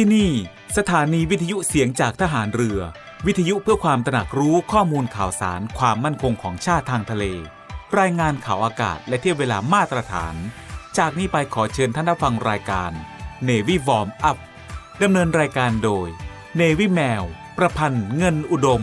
ที่นี่สถานีวิทยุเสียงจากทหารเรือ วิทยุเพื่อความตระหนักรู้ข้อมูลข่าวสารความมั่นคงของชาติทางทะเล รายงานข่าวอากาศและเทียบเวลามาตรฐาน จากนี้ไปขอเชิญท่านรับฟังรายการ Navy Warm Up ดำเนินรายการโดย Navy แมว ประพันธ์เงินอุดม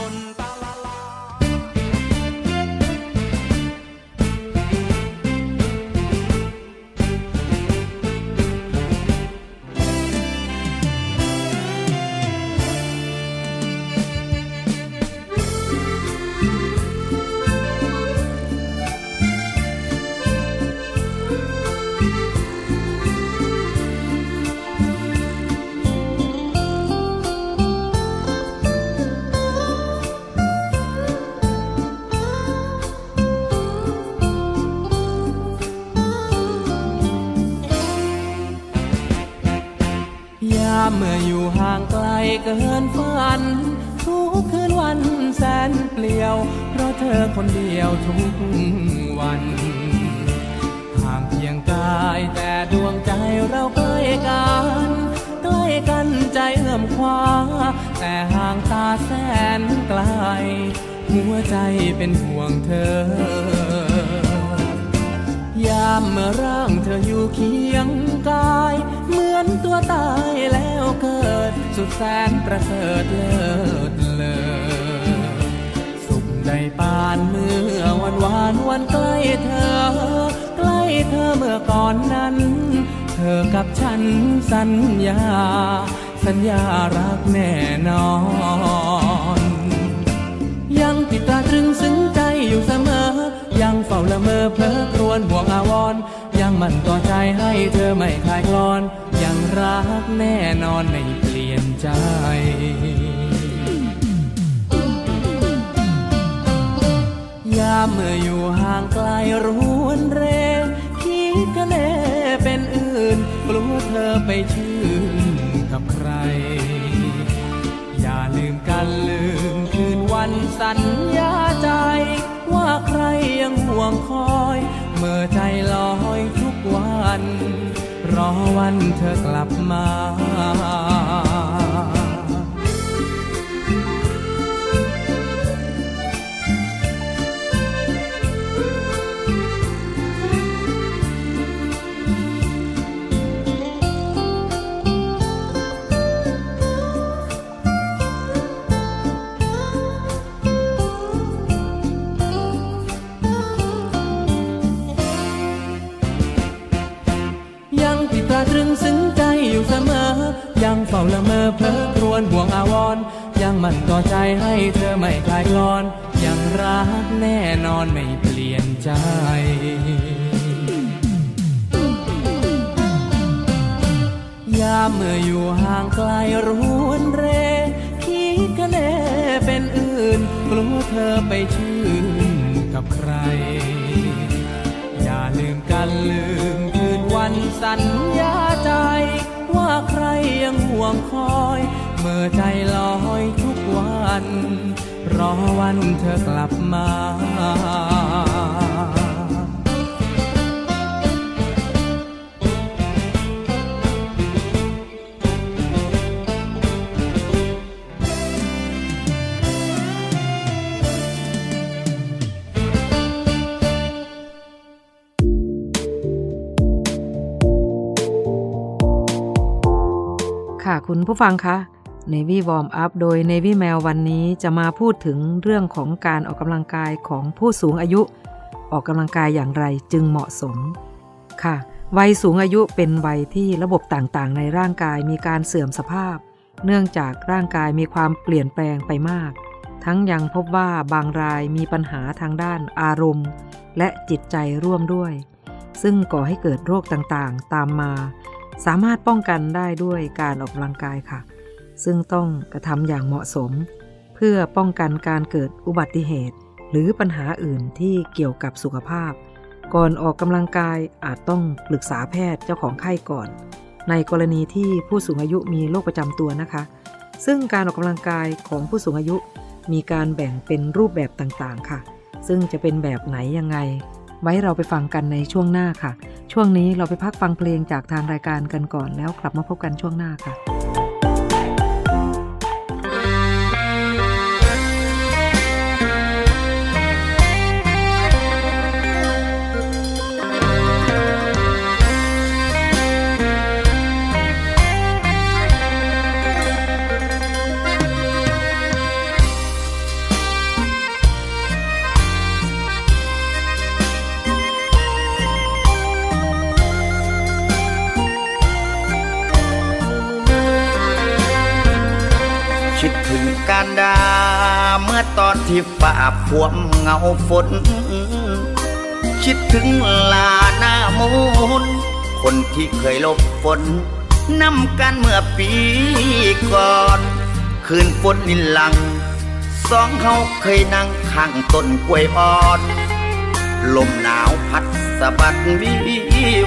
ห่างไกลเกินฝัน ทุกคืนวันแสนเปลี่ยว เพราะเธอคนเดียวทุกวันห่างเพียงกายแต่ดวงใจเราใกล้กันใกล้กันใจเอื้อมคว้า แต่ห่างตาแสนไกล หัวใจเป็นห่วงเธอ ยามเมื่อร่างเธออยู่เคียงกาย เหมือนตัวตายแล้วเกิด สุดแสนประเสริฐเลิศเลอสุขได้ปานเมื่อวันวานวันใกล้เธอ ใกล้เธอเมื่อก่อนนั้น เธอกับฉันสัญญา สัญญารักแน่นอน ยังติดตาตรึงซึ้งใจอยู่เสมอ ยังเฝ้าละเมอเพลอครวนห่วงอาวร ยังมั่นต่อใจให้เธอไม่คลายคลอน ยังรักแน่นอนไม่เปลี่ยนใจยามเมื่ออยู่ห่างไกลรวนเรคิดกันแน่เป็นอื่นกลัวเธอไปชื่นกับใคร อย่าลืมกันลืมคืนวันสัญญาใจ ใครยังห่วงคอย เมื่อใจลอยทุกวัน รอวันเธอกลับมา ยังเฝ้าละเมอเพ้อครวนห่วงอาวรยังมันต่อใจให้เธอไม่คลายกลอน ยังรักแน่นอนไม่เปลี่ยนใจยามเมื่ออยู่ห่างไกลรุนเรคิดกะเลเป็นอื่น กลัวเธอไปชื่นกับใคร อย่าลืมกันลืมคืนวันสัญญาใจ ว่าใครยังห่วงคอย เมื่อใจลอยทุกวัน รอวันเธอกลับมา ค่ะคุณผู้ฟังคะ Navy Warm Up โดย Navy Mail วันนี้จะมาพูดถึงเรื่องของการออกกำลังกายของผู้สูงอายุ ออกกำลังกายอย่างไรจึงเหมาะสม ค่ะ วัยสูงอายุเป็นวัยที่ระบบต่างๆ ในร่างกายมีการเสื่อมสภาพ เนื่องจากร่างกายมีความเปลี่ยนแปลงไปมาก ทั้งยังพบว่าบางรายมีปัญหาทางด้านอารมณ์ และจิตใจร่วมด้วย ซึ่งก่อให้เกิดโรคต่างๆ ตามมา สามารถป้องกันได้ด้วยการออกกำลังกายค่ะ ซึ่งต้องกระทำอย่างเหมาะสม เพื่อป้องกันการเกิดอุบัติเหตุ หรือปัญหาอื่นที่เกี่ยวกับสุขภาพ ก่อนออกกำลังกายอาจต้องปรึกษาแพทย์เจ้าของไข้ก่อน ในกรณีที่ผู้สูงอายุมีโรคประจำตัวนะคะ ซึ่งการออกกำลังกายของผู้สูงอายุ มีการแบ่งเป็นรูปแบบต่างๆ ค่ะ ซึ่งจะเป็นแบบไหนยังไง ไว้เราไปฟังกันในช่วงหน้าค่ะ ช่วงนี้เราไปพักฟังเพลงจากทางรายการกันก่อนแล้วกลับมาพบกันช่วงหน้าค่ะ ที่ฝ่าพวมเงาฝน คิดถึงลาหน้ามูลคนที่เคยหลบฝนนำกันเมื่อปีก่อน คืนฝนนินหลัง สองเขาเคยนั่งข้างต้นกล้วยอ่อน ลมหนาวพัดสะบัดวิ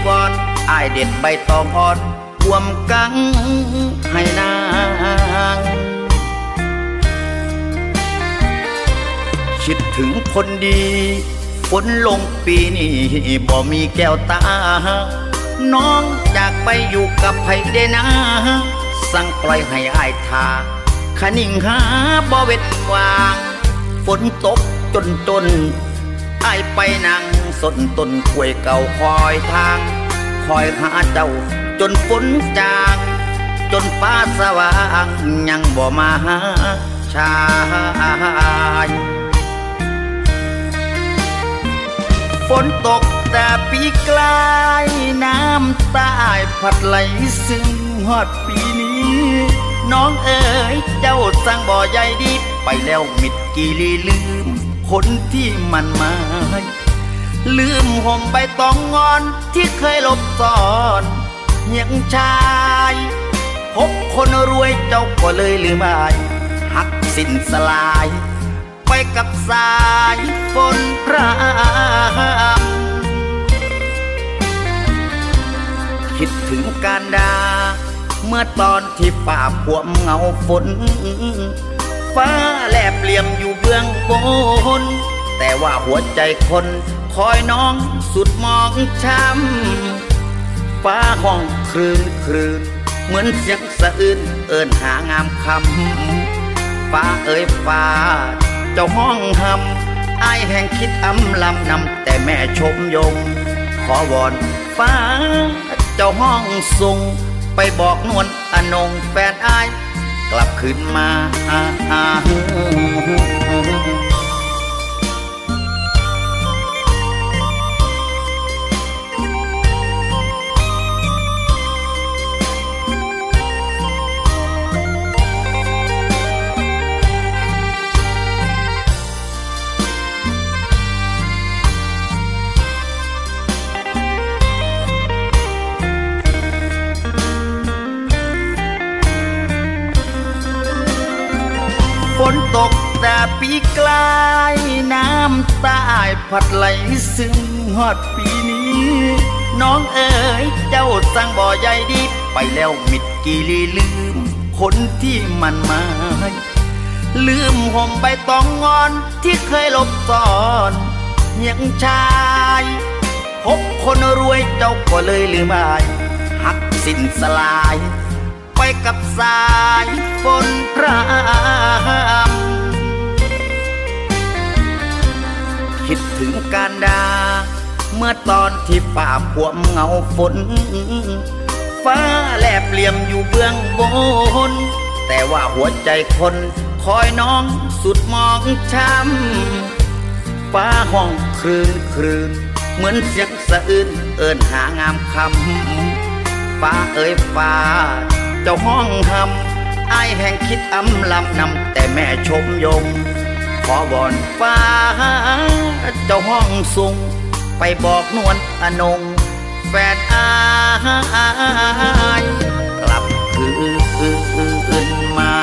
วอนอายเด็ดใบตองอ่อนรวมกังให้นาง ถึงคนดีฝนลงปีนี้บ่มีแก้วตา น้องจากไปอยู่กับไผได้นะ สั่งปล่อยให้อายทาขนิ่งหาบ่เว็ดวาง ฝนตกจนจนอายไปนั่งสนต้นกล้วยเก่าคอยทาง คอยหาเจ้าจนฝนจาง จนฟ้าสว่างยังบ่มาหาชาย ฝนตกแต่ปีกลายน้ำตายพัดไหลซึ่งฮอดปีนี้ น้องเอ๋ยเจ้าสั่งบ่อใหญ่ดี ไปแล้วมิดกี่ลีลืม คนที่มันหมายลืมห่มใบตองงอนที่เคยหลบซ่อนยังชายพบคนรวยเจ้าก็เลยลืมอายหักสิ้นสลาย ไปกับสายฝนพรามคิดถึงการดา เมื่อตอนที่ฝ่าพวมเงาฝน ฟ้าแลบเหลี่ยมอยู่เบื้องบน แต่ว่าหัวใจคนคอยน้องสุดมองช้ำฟ้าห้องครืนครืนเหมือนเสียงสะอื้นเอินหางามคำ ฟ้าเอ่ยฟ้า เจ้าห้องหำอแห่งคิดอำลำนำแต่แม่ชมยง ขอวอนฟ้า เจ้าห้องส่งไปบอกนวลอนงแฟนไอกลับคืนมาค นตกแต่ปีกลายน้ำตายพัดไหลซึมฮอดปีนี้ น้องเอ๋ยเจ้าสั่งบ่อใหญ่ดีไปแล้วมิดกีลีลืม คนที่มันหมายลืมห่มใบตองงอนที่เคยหลบซ่อนยังชายพบคนรวยเจ้าก็เลยลืมอายหักสิ้นสลาย ไปกับสายฝนพรามคิดถึงการดา เมื่อตอนที่ฝ่าพวมเงาฝน ฟ้าแลบเหลี่ยมอยู่เบื้องบน แต่ว่าหัวใจคนคอยน้องสุดมองช้ำฟ้าห้องครืนครืนเหมือนเสียงสะอื้นเอินหางามคำ ฟ้าเอ่ยฟ้า เจ้าห้องหำอแห่งคิดอำลำนำแต่แม่ชมยง ขอบอนฟ้า เจ้าห้องสุง ไปบอกนวลอนง แฟนอายกลับคืนมา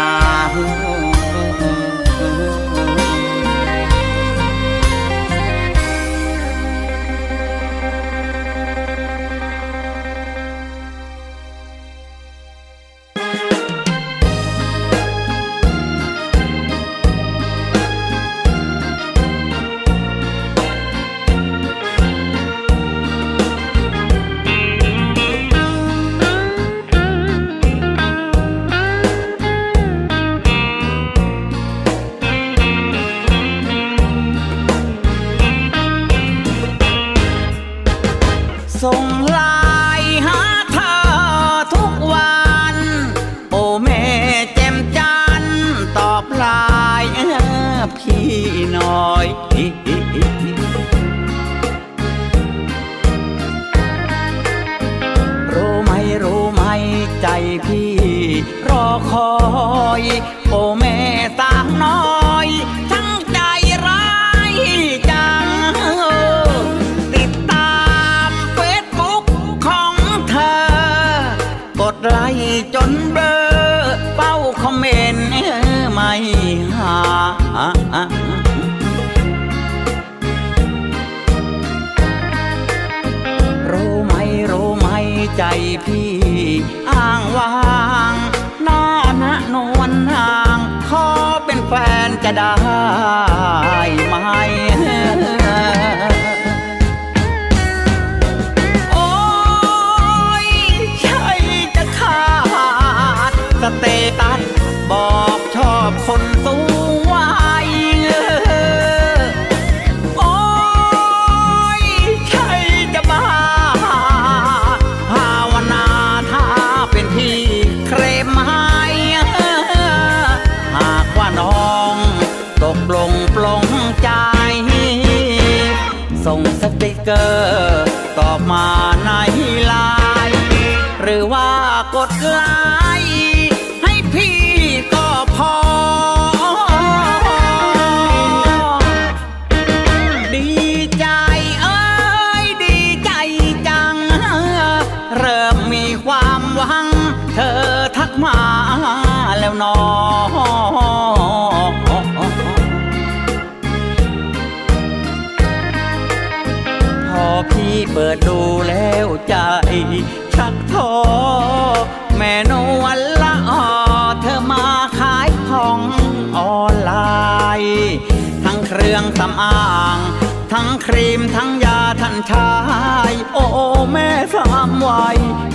พี่รอคอยโอ้แม่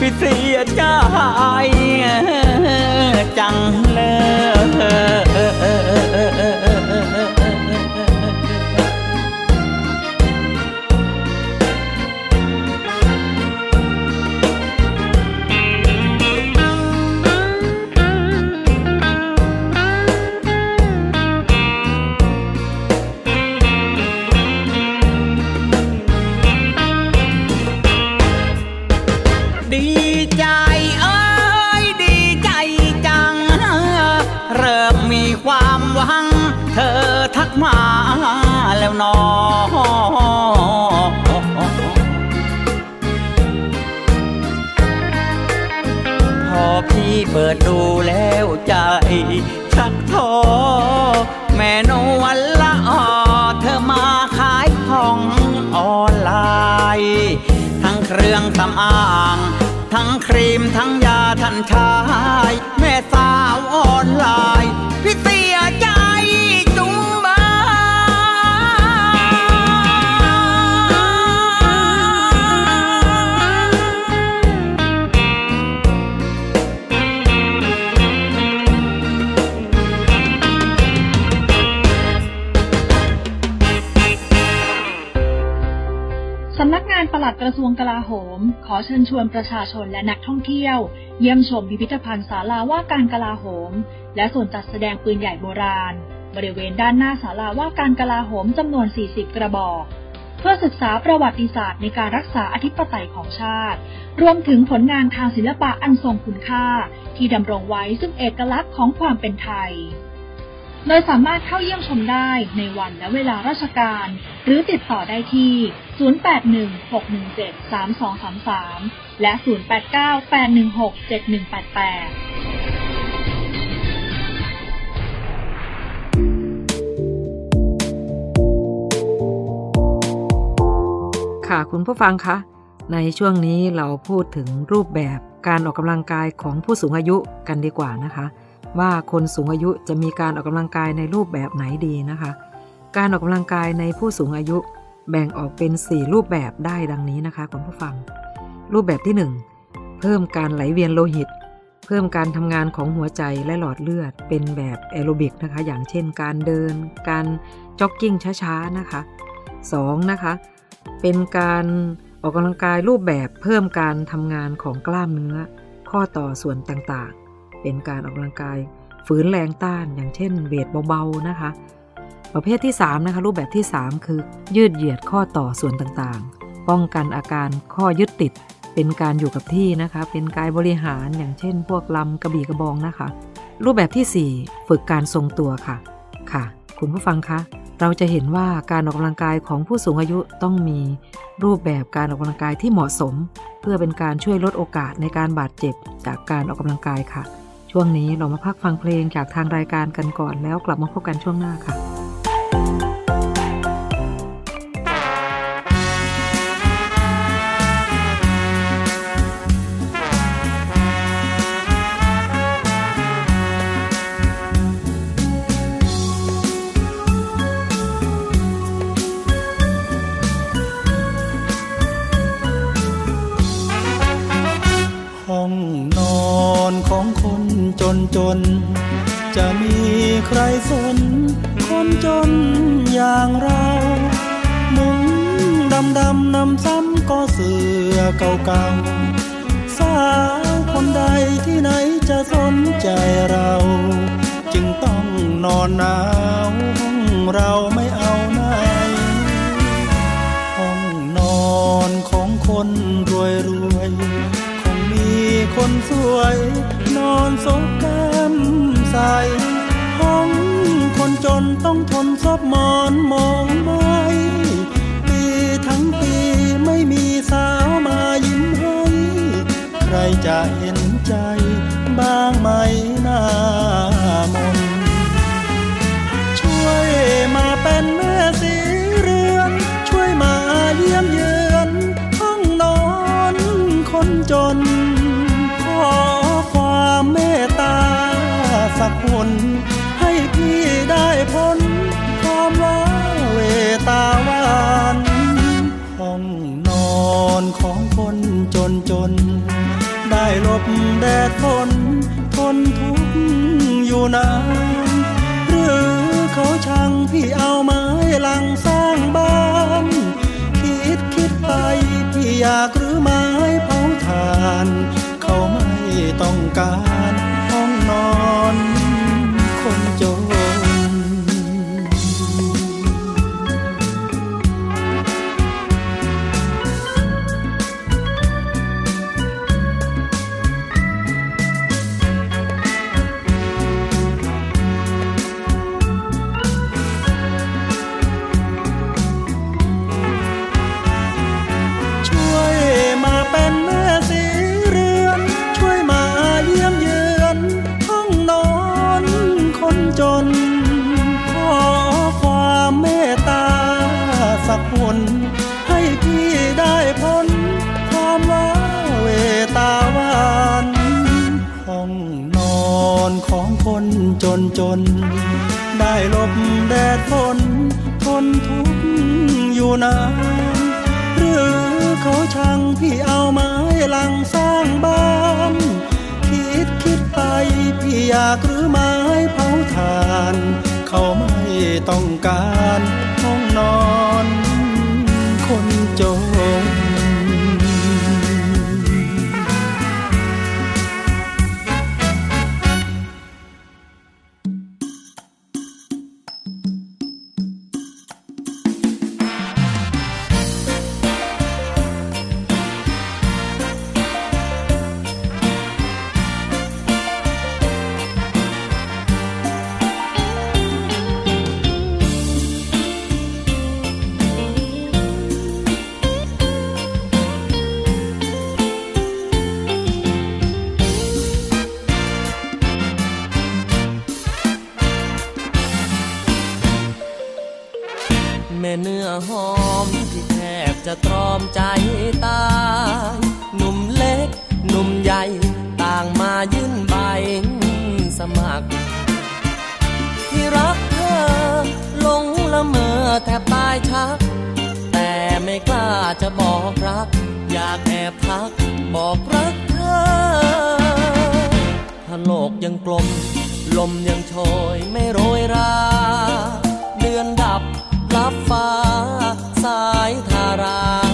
พี่เสียใจจังเลย ดดูแล้วใจ ชักท้อแม่นวันละออเธอมาขายของออนไลน์ทั้งเครื่องสำอางทั้งครีมทั้งยาทันชาย แม่สาวออนไลน์ ลัดกระทรวงกลาโหม ขอเชิญชวนประชาชนและนักท่องเที่ยว เยี่ยมชมพิพิธภัณฑ์ศาลาว่าการกลาโหม และส่วนจัดแสดงปืนใหญ่โบราณ บริเวณด้านหน้าศาลาว่าการกลาโหมจำนวน 40 กระบอก เพื่อศึกษาประวัติศาสตร์ในการรักษาอธิปไตยของชาติ รวมถึงผลงานทางศิลปะอันทรงคุณค่า ที่ดำรงไว้ซึ่งเอกลักษณ์ของความเป็นไทยโดยสามารถเข้าเยี่ยมชมได้ในวันและเวลาราชการ หรือติดต่อได้ที่ 0816173233 และ 0898167188ค่ะคุณผู้ฟังคะ ในช่วงนี้เราพูดถึงรูปแบบการออกกำลังกายของผู้สูงอายุกันดีกว่านะคะ ว่าคนสูงอายุจะมีการออกกำลังกายในรูปแบบไหนดีนะคะ การออกกำลังกายในผู้สูงอายุ แบ่งออกเป็น 4 รูปแบบได้ดังนี้นะคะคุณผู้ฟัง รูปแบบที่ 1 เพิ่มการไหลเวียนโลหิต เพิ่มการทำงานของหัวใจและหลอดเลือด เป็นแบบแอโรบิกนะคะ อย่างเช่นการเดิน การจ็อกกิ้งช้าๆนะคะ 2. นะคะ เป็นการออกกำลังกายรูปแบบเพิ่มการทำงานของกล้ามเนื้อ ข้อต่อส่วนต่างๆ เป็นการออกกำลังกายฝืนแรงต้านอย่างเช่นเวทเบาๆนะคะ ประเภทที่3นะคะรูปแบบที่ 3 คือ ยืดเหยียดข้อต่อส่วนต่างๆ ป้องกันอาการข้อยึดติด เป็นการอยู่กับที่นะคะเป็นกายบริหารอย่างเช่น พวกลำกระบี่กระบองนะคะ รูปแบบทีสี่ 4 ฝึกการทรงตัวค่ะค่ะ คุณผู้ฟังคะเราจะเห็นว่าการออกกำลังกายของผู้สูงอายุต้องมีรูปแบบการออกกำลังกายที่เหมาะสม เพื่อเป็นการช่วยลดโอกาสในการบาดเจ็บจากการออกกำลังกายค่ะ ช่วงนี้เรามาพักฟังเพลงจากทางรายการกันก่อนแล้วกลับมาพบกันช่วงหน้าค่ะ ต้องการ ม่เนื้อหอมที่แทบจะตรอมใจตายหนุ่มเล็กหนุ่มใหญ่ต่างมายื่นใบสมัคร ที่รักเธอหลงละเมอแทบตายชัก แต่ไม่กล้าจะบอกรัก อยากแอบทักบอกรักเธอถ้าโลกยังกลมลมยังโชยไม่โรยรา เดือนดับ ลับฟ้า สายธารา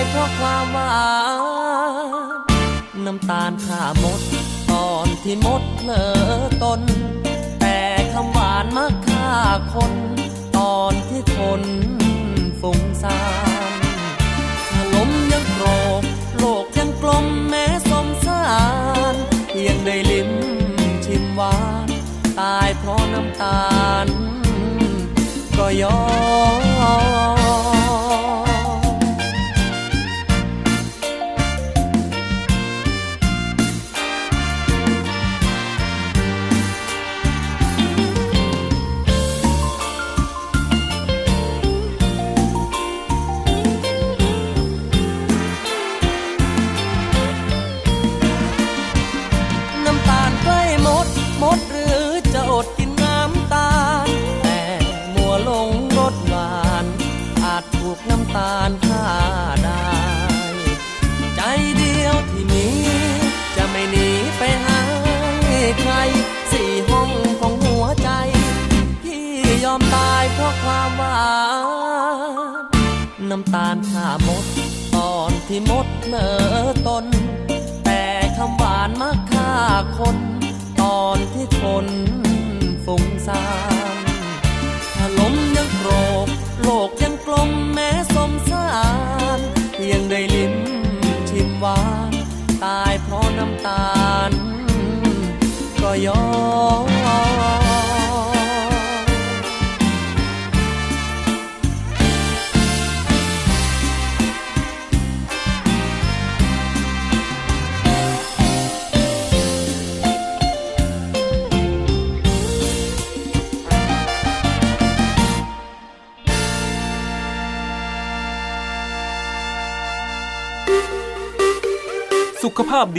ายเพราะความหวานน้ำตาลข้ามด ตอนที่มดเผลอตน แต่คำหวานมักฆ่าคน ตอนที่คนฟุ้งซ่านถ้าลมยังโกรกโลกยังกลมแม้สมสารเพียงได้ลิ้มชิมหวาน ตายเพราะน้ำตาล ก็ยอม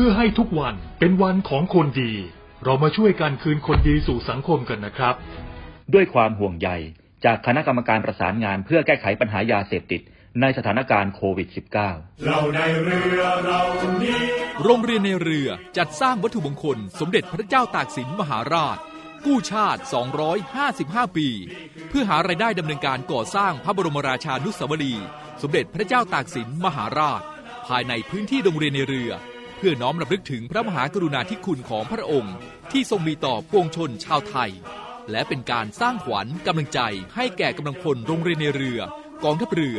พื่อให้ทุกวันเป็นวันของคนดี เรามาช่วยกันคืนคนดีสู่สังคมกันนะครับ ด้วยความห่วงใยจากคณะกรรมการประสานงานเพื่อแก้ไขปัญหายาเสพติดในสถานการณ์โควิด -19 เราในเรือเรานี้โรงเรียนในเรือจัดสร้างวัตถุมงคล สมเด็จพระเจ้าตากสินมหาราช กู้ชาติ 255 ปี เพื่อหารายได้ดำเนินการก่อสร้างพระบรมราชานุสาวรีย์สมเด็จพระเจ้าตากสินมหาราช ภายในพื้นที่โรงเรียนในเรือ เพื่อน้อมรำลึกถึงพระมหากรุณาธิคุณของพระองค์ ที่ทรงมีต่อปวงชนชาวไทย และเป็นการสร้างขวัญกำลังใจให้แก่กำลังพลโรงเรียนในเรือ กองทัพเรือ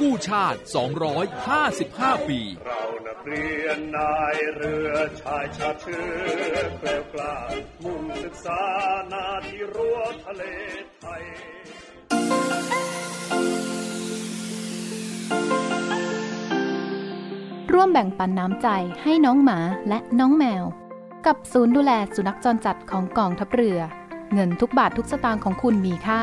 กู้ชาติ 255 ปี เรานักเรียนนายเรือชายชาติเชื้อแกล้วกล้ามุ่งศึกษานาที่รั้วทะเลไทย ร่วมแบ่งปันน้ำใจให้น้องหมาและน้องแมว กับศูนย์ดูแลสุนัขจรจัดของกองทัพเรือ เงินทุกบาททุกสตางค์ของคุณมีค่า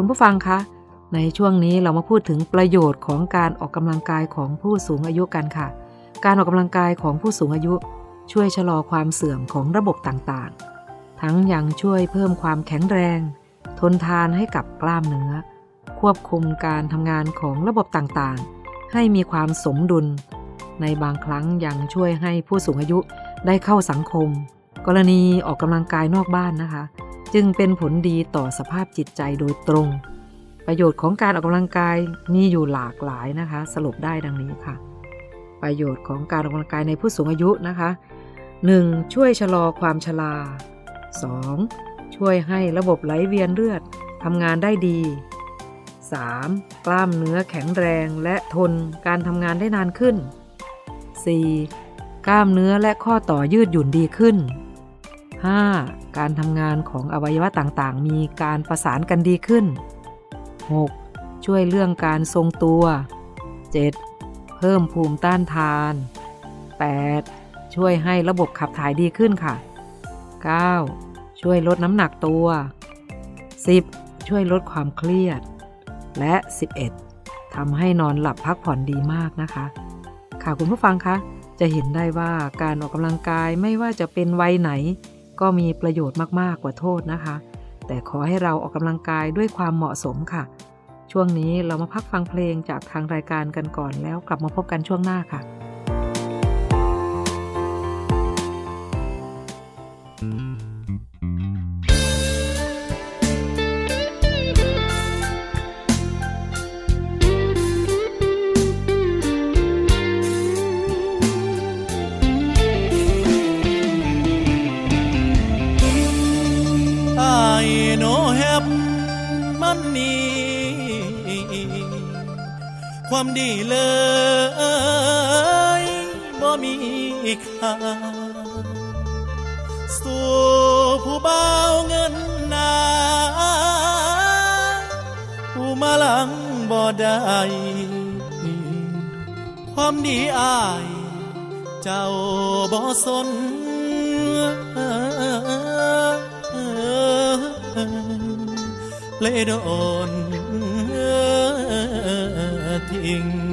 คุณผู้ฟังคะ ในช่วงนี้เรามาพูดถึงประโยชน์ของการออกกำลังกายของผู้สูงอายุกันค่ะ การออกกำลังกายของผู้สูงอายุ ช่วยชะลอความเสื่อมของระบบต่างๆ ทั้งยังช่วยเพิ่มความแข็งแรง ทนทานให้กับกล้ามเนื้อ ควบคุมการทำงานของระบบต่างๆ ให้มีความสมดุล ในบางครั้งยังช่วยให้ผู้สูงอายุได้เข้าสังคม กรณีออกกำลังกายนอกบ้านนะคะ จึงเป็นผลดีต่อสภาพจิตใจโดยตรง ประโยชน์ของการออกกำลังกายมีอยู่หลากหลายนะคะ สรุปได้ดังนี้ค่ะ ประโยชน์ของการออกกำลังกายในผู้สูงอายุนะคะ 1. ช่วยชะลอความชรา 2. ช่วยให้ระบบไหลเวียนเลือดทำงานได้ดี 3. กล้ามเนื้อแข็งแรงและทนการทำงานได้นานขึ้น 4. กล้ามเนื้อและข้อต่อยืดหยุ่นดีขึ้น 5. การทำงานของอวัยวะต่างๆ มีการประสานกันดีขึ้น 6. ช่วยเรื่องการทรงตัว 7. เพิ่มภูมิต้านทาน 8. ช่วยให้ระบบขับถ่ายดีขึ้นค่ะ 9. ช่วยลดน้ำหนักตัว 10. ช่วยลดความเครียด และ 11. ทำให้นอนหลับพักผ่อนดีมากนะคะ ค่ะคุณผู้ฟังคะจะเห็นได้ว่าการออกกำลังกายไม่ว่าจะเป็นวัยไหน ก็มีประโยชน์มากๆกว่าโทษนะคะ แต่ขอให้เราออกกำลังกายด้วยความเหมาะสมค่ะ ช่วงนี้เรามาพักฟังเพลงจากทางรายการกันก่อนแล้วกลับมาพบกันช่วงหน้าค่ะ ความดีเลยบ่มีค่าสู่ผู้เบาเงินนาผู้มาหลังบ่ได้ความดีอายเจ้าบ่สนเลยโดน ทิ้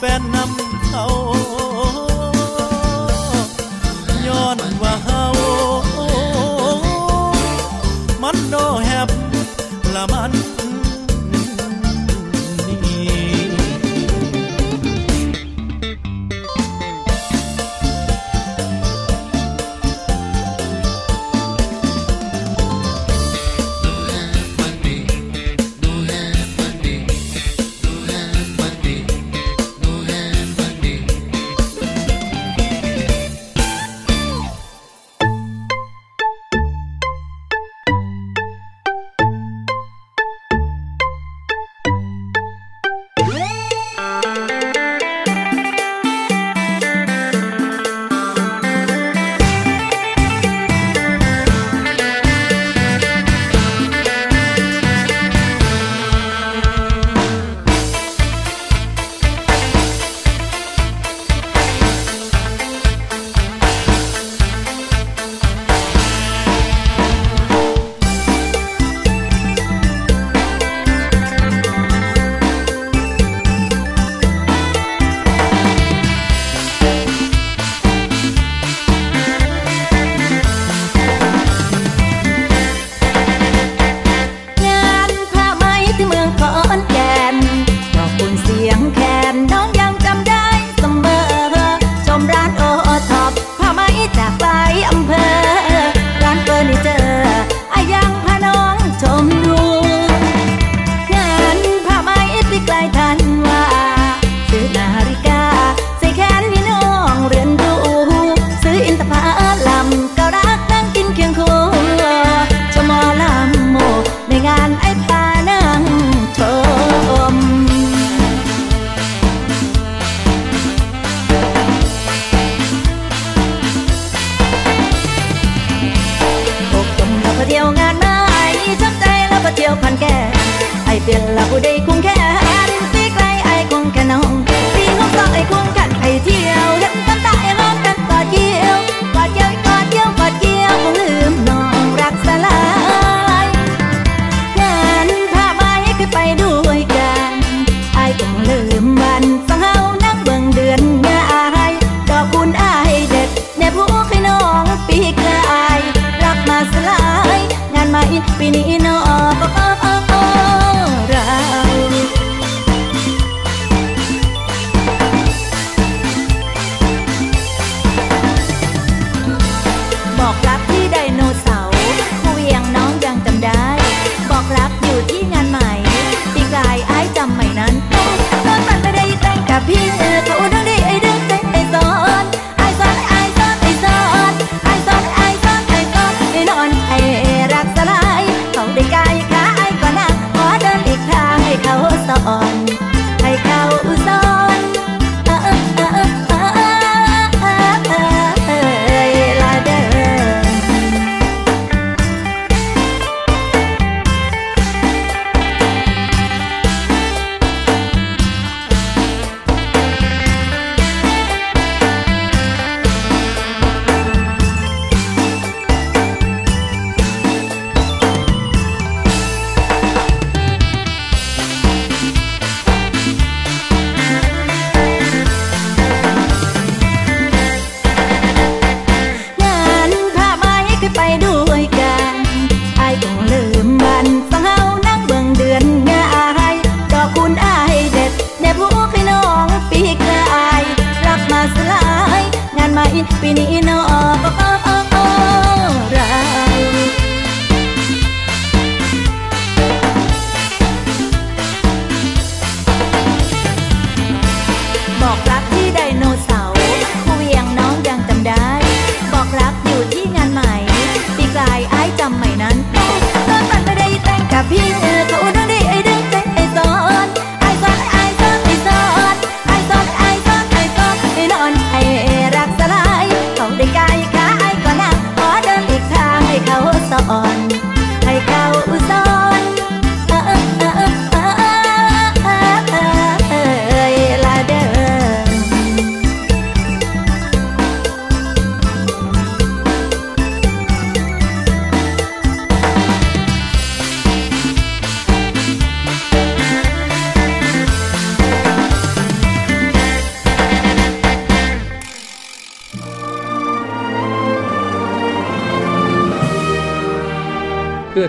แฟนนำ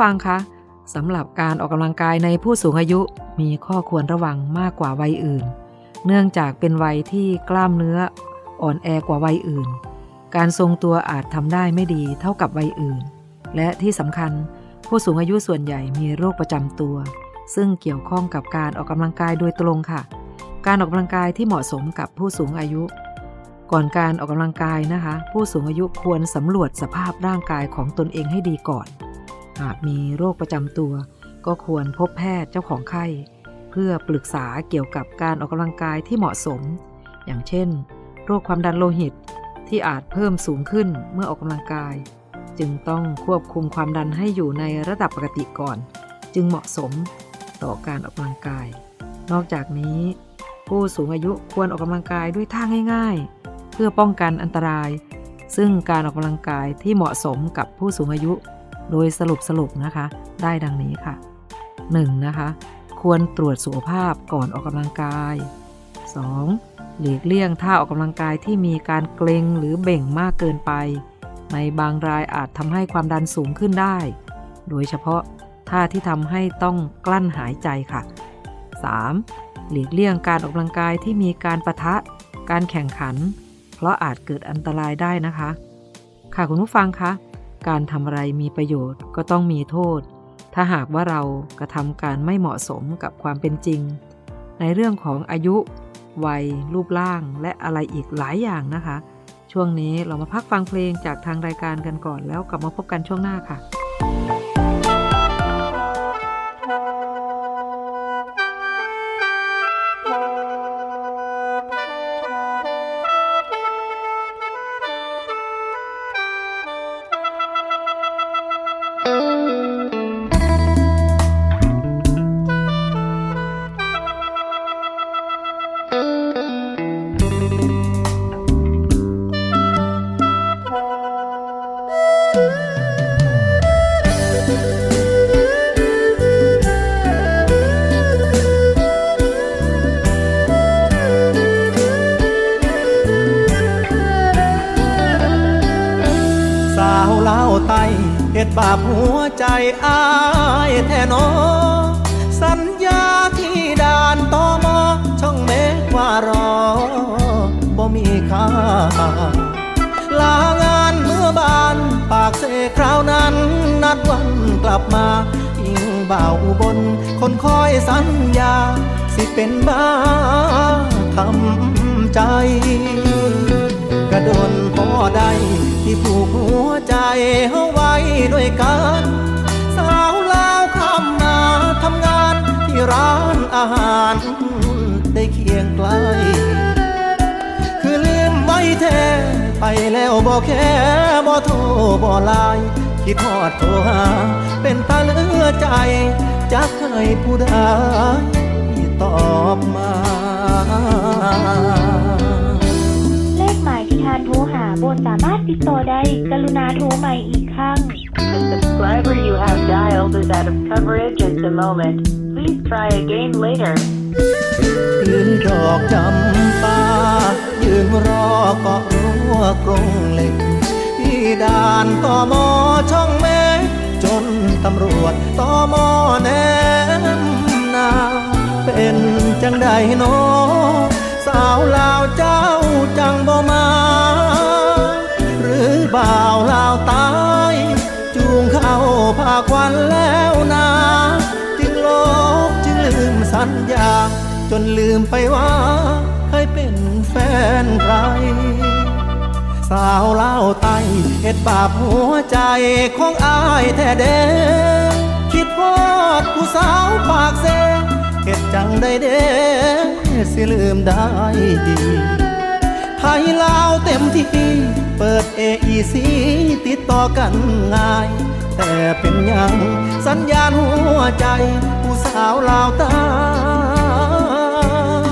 ฟังคะสำหรับการออกกำลังกายในผู้สูงอายุมีข้อควรระวังมากกว่าวัยอื่น เนื่องจากเป็นวัยที่กล้ามเนื้ออ่อนแอกว่าวัยอื่น การทรงตัวอาจทำได้ไม่ดีเท่ากับวัยอื่น และที่สำคัญผู้สูงอายุส่วนใหญ่มีโรคประจำตัว ซึ่งเกี่ยวข้องกับการออกกำลังกายโดยตรงค่ะ การออกกำลังกายที่เหมาะสมกับผู้สูงอายุ ก่อนการออกกำลังกายนะคะ ผู้สูงอายุควรสำรวจสภาพร่างกายของตนเองให้ดีก่อน หากมีโรคประจำตัว ก็ควรพบแพทย์เจ้าของไข้ เพื่อปรึกษาเกี่ยวกับการออกกำลังกายที่เหมาะสม อย่างเช่น โรคความดันโลหิตที่อาจเพิ่มสูงขึ้นเมื่อออกกำลังกาย จึงต้องควบคุมความดันให้อยู่ในระดับปกติก่อน จึงเหมาะสมต่อการออกกำลังกาย นอกจากนี้ ผู้สูงอายุควรออกกำลังกายด้วยท่าง่าย ๆ เพื่อป้องกันอันตราย ซึ่งการออกกำลังกายที่เหมาะสมกับผู้สูงอายุ โดยสรุปสรุปนะคะ ได้ดังนี้ค่ะ 1. นะคะ ควรตรวจสุขภาพก่อนออกกำลังกาย 2. หลีกเลี่ยงท่าออกกำลังกายที่มีการเกร็งหรือเบ่งมากเกินไป ในบางรายอาจทำให้ความดันสูงขึ้นได้ โดยเฉพาะท่าที่ทำให้ต้องกลั้นหายใจค่ะ 3. หลีกเลี่ยงการออกกำลังกายที่มีการประทะ การแข่งขัน เพราะอาจเกิดอันตรายได้นะคะ ค่ะคุณผู้ฟังคะ การทำอะไรมีประโยชน์ก็ต้องมีโทษ ถ้าหากว่าเรากระทำการไม่เหมาะสมกับความเป็นจริง ในเรื่องของอายุ วัย รูปร่าง และอะไรอีกหลายอย่างนะคะ ช่วงนี้เรามาพักฟังเพลงจากทางรายการกันก่อนแล้วกลับมาพบกันช่วงหน้าค่ะ สัญญา สิเป็นบ้าทำใจกระโดนพอได้ที่ผูกหัวใจเฮาไว้ด้วยกัน สาวลาวคำมาทำงานที่ร้านอาหารได้เคียงไกล คือลืมไว้แท้ไปแล้วบอกแค่บ่โทรบ่ไลน์ คิดทอดโทรหา เป็นตาเหลือใจจะเคยผู้ใดตอบมา เลขหมายที่ทานโทรหาบนสามารถติดต่อได้ กรุณาโทรใหม่อีกครั้ง The subscriber you have dialed is out of coverage at the moment. Please try again later. ยืนดอกจำปายืนรอเกาะรั้วกรงเหล็กที่ ด่านต่อมอช่องเมฆจนตำรวจต่อมอแนมนาเป็นจังจังใดโนสาวลาวเจ้าจังบ่มา หรือบ่าวลาวตาย จูงเข้าพาควันแล้วนา จึงลบจึงลืมสัญญา จนลืมไปว่าเคยเป็นแฟนใคร สาวเล่าไตเฮ็ดบาปหัวใจของอายแท้เด้คิดพอดผู้สาวปากเซเฮ็ดจังได้เด้สิลืมได้ดีไทยลาวเต็มที่ เปิด AEC ติดต่อกันง่าย แต่เป็นยังสัญญาณหัวใจ ผู้สาวลาวตา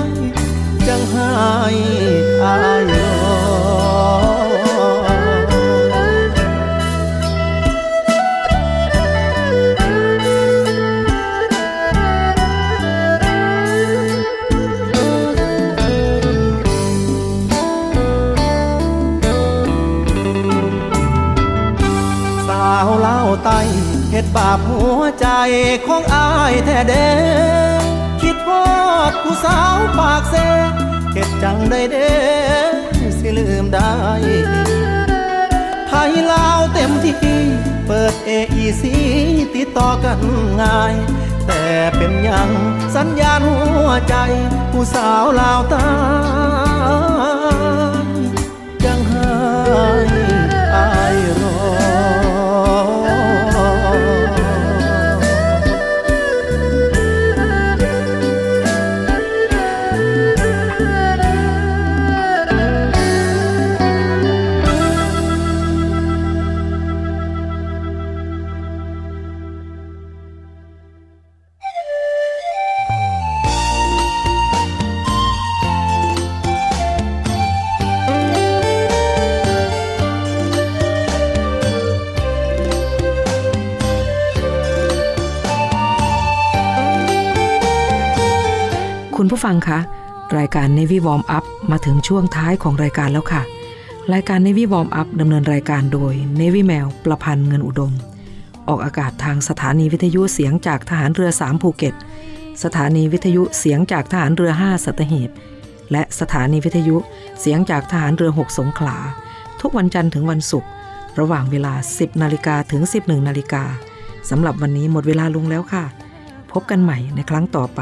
ยจังให้อาย สีติดต่อกันง่าย แต่เป็นยังสัญญาณหัวใจ ผู้สาวลาวตา รายการ Navy Warm Up มาถึงช่วงท้ายของรายการแล้วค่ะ รายการ Navy Warm Up ดำเนินรายการโดย Navy แมวประพันธ์เงินอุดม ออกอากาศทางสถานีวิทยุเสียงจากทหารเรือ 3 ภูเก็ต สถานีวิทยุเสียงจากทหารเรือ 5 สัตหีบ และสถานีวิทยุเสียงจากทหารเรือ 6 สงขลา ทุกวันจันทร์ถึงวันศุกร์ระหว่างเวลา 10 นาฬิกาถึง 11 นาฬิกาสำหรับวันนี้หมดเวลาลงแล้วค่ะ พบกันใหม่ในครั้งต่อไป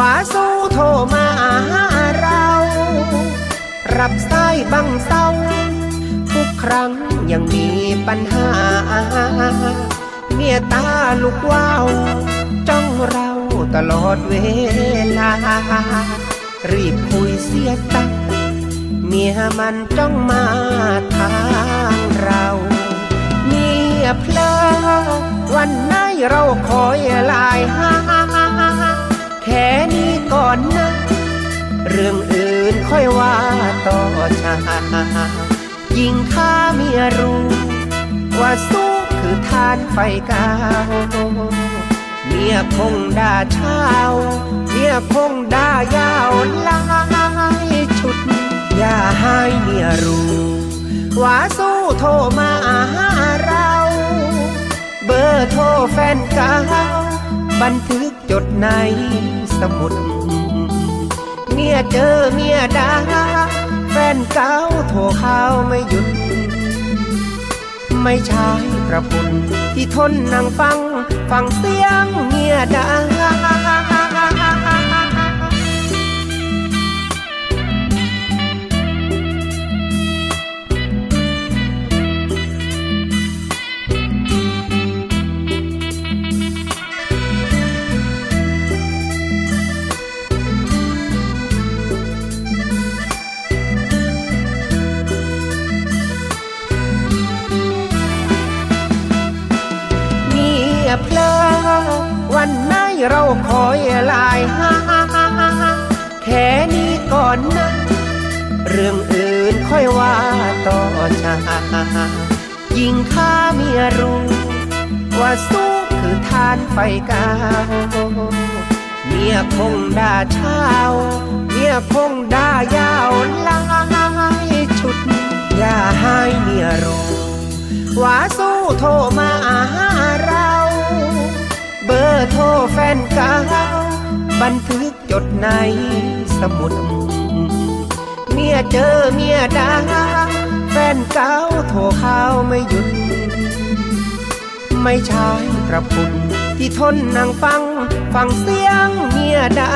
ว่าสู้โทรมาหาเรา รับสายบังเศร้า ทุกครั้งยังมีปัญหา เมียตาลูกว้าว จ้องเราตลอดเวลา รีบคุยเสียตักเมียมันจ้องมาทางเราเมียเพลอวันไหนเราคอยลาย รื่องอื่นค่อยว่าต่อชายิ่งถ้าเมียรู้ ว่าสู้คือทานไฟกาวเมียคงด่าเช้าเมียคงด่ายาวลายชุด อย่าให้เมียรู้ ว่าสู้โทรมาหาเรา เบอร์โทรแฟนเก่าบันทึกจดในสมุด มียเจอเมียดาแฟนเก่าโทรเข้าไม่หยุด ไม่ใช่กระปุ่นที่ทนนั่งฟัง ฟังเสียงเมียดา เราคอยลายหาแค่นี้ก่อนนะ เรื่องอื่นค่อยว่าต่อชายิงข้าเมียรู้ ว่าสู้คือทานไฟกาวเมียคงด่าเช้า เมียคงด่ายาวลายชุด อย่าให้เมียรู้ ว่าสู้โทรมาหา อร์โทรแฟนเก่าบันทึกจดในสมุด เมียเจอเมียดาแฟนเก่าโทรเข้าไม่หยุด ไม่ใช่กระพุ่นที่ทนนั่งฟัง ฟังเสียงเมียดา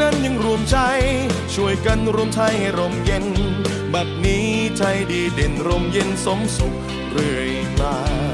นั้นยังรวมใจ ช่วยกันรวมไทยให้ร่มเย็น บัดนี้ไทยดีเด่นร่มเย็นสมสุขเรื่อยมา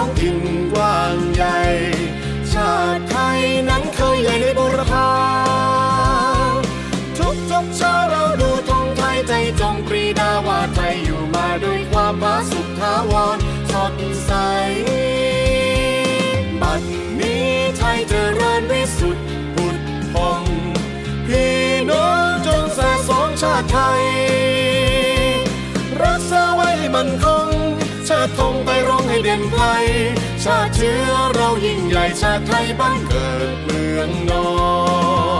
องถิ่นกว้างใหญ่ ชาติไทยนั้นเคยใหญ่ในบุรพาทุกทุกเช้าเราดูธงไทยใจจงปรีดาว่าไทยอยู่มาด้วยความผาสุกทาวรสดใส บัดนี้ไทยเจริญวิสุทธิ์ผุดพองพี่น้องจงสะสมชาติไทย รักษาไว้มันคง ร้องให้เด่นไกล ชาติเชื้อเรายิ่งใหญ่ชาติไทยบ้านเกิดเมืองนอน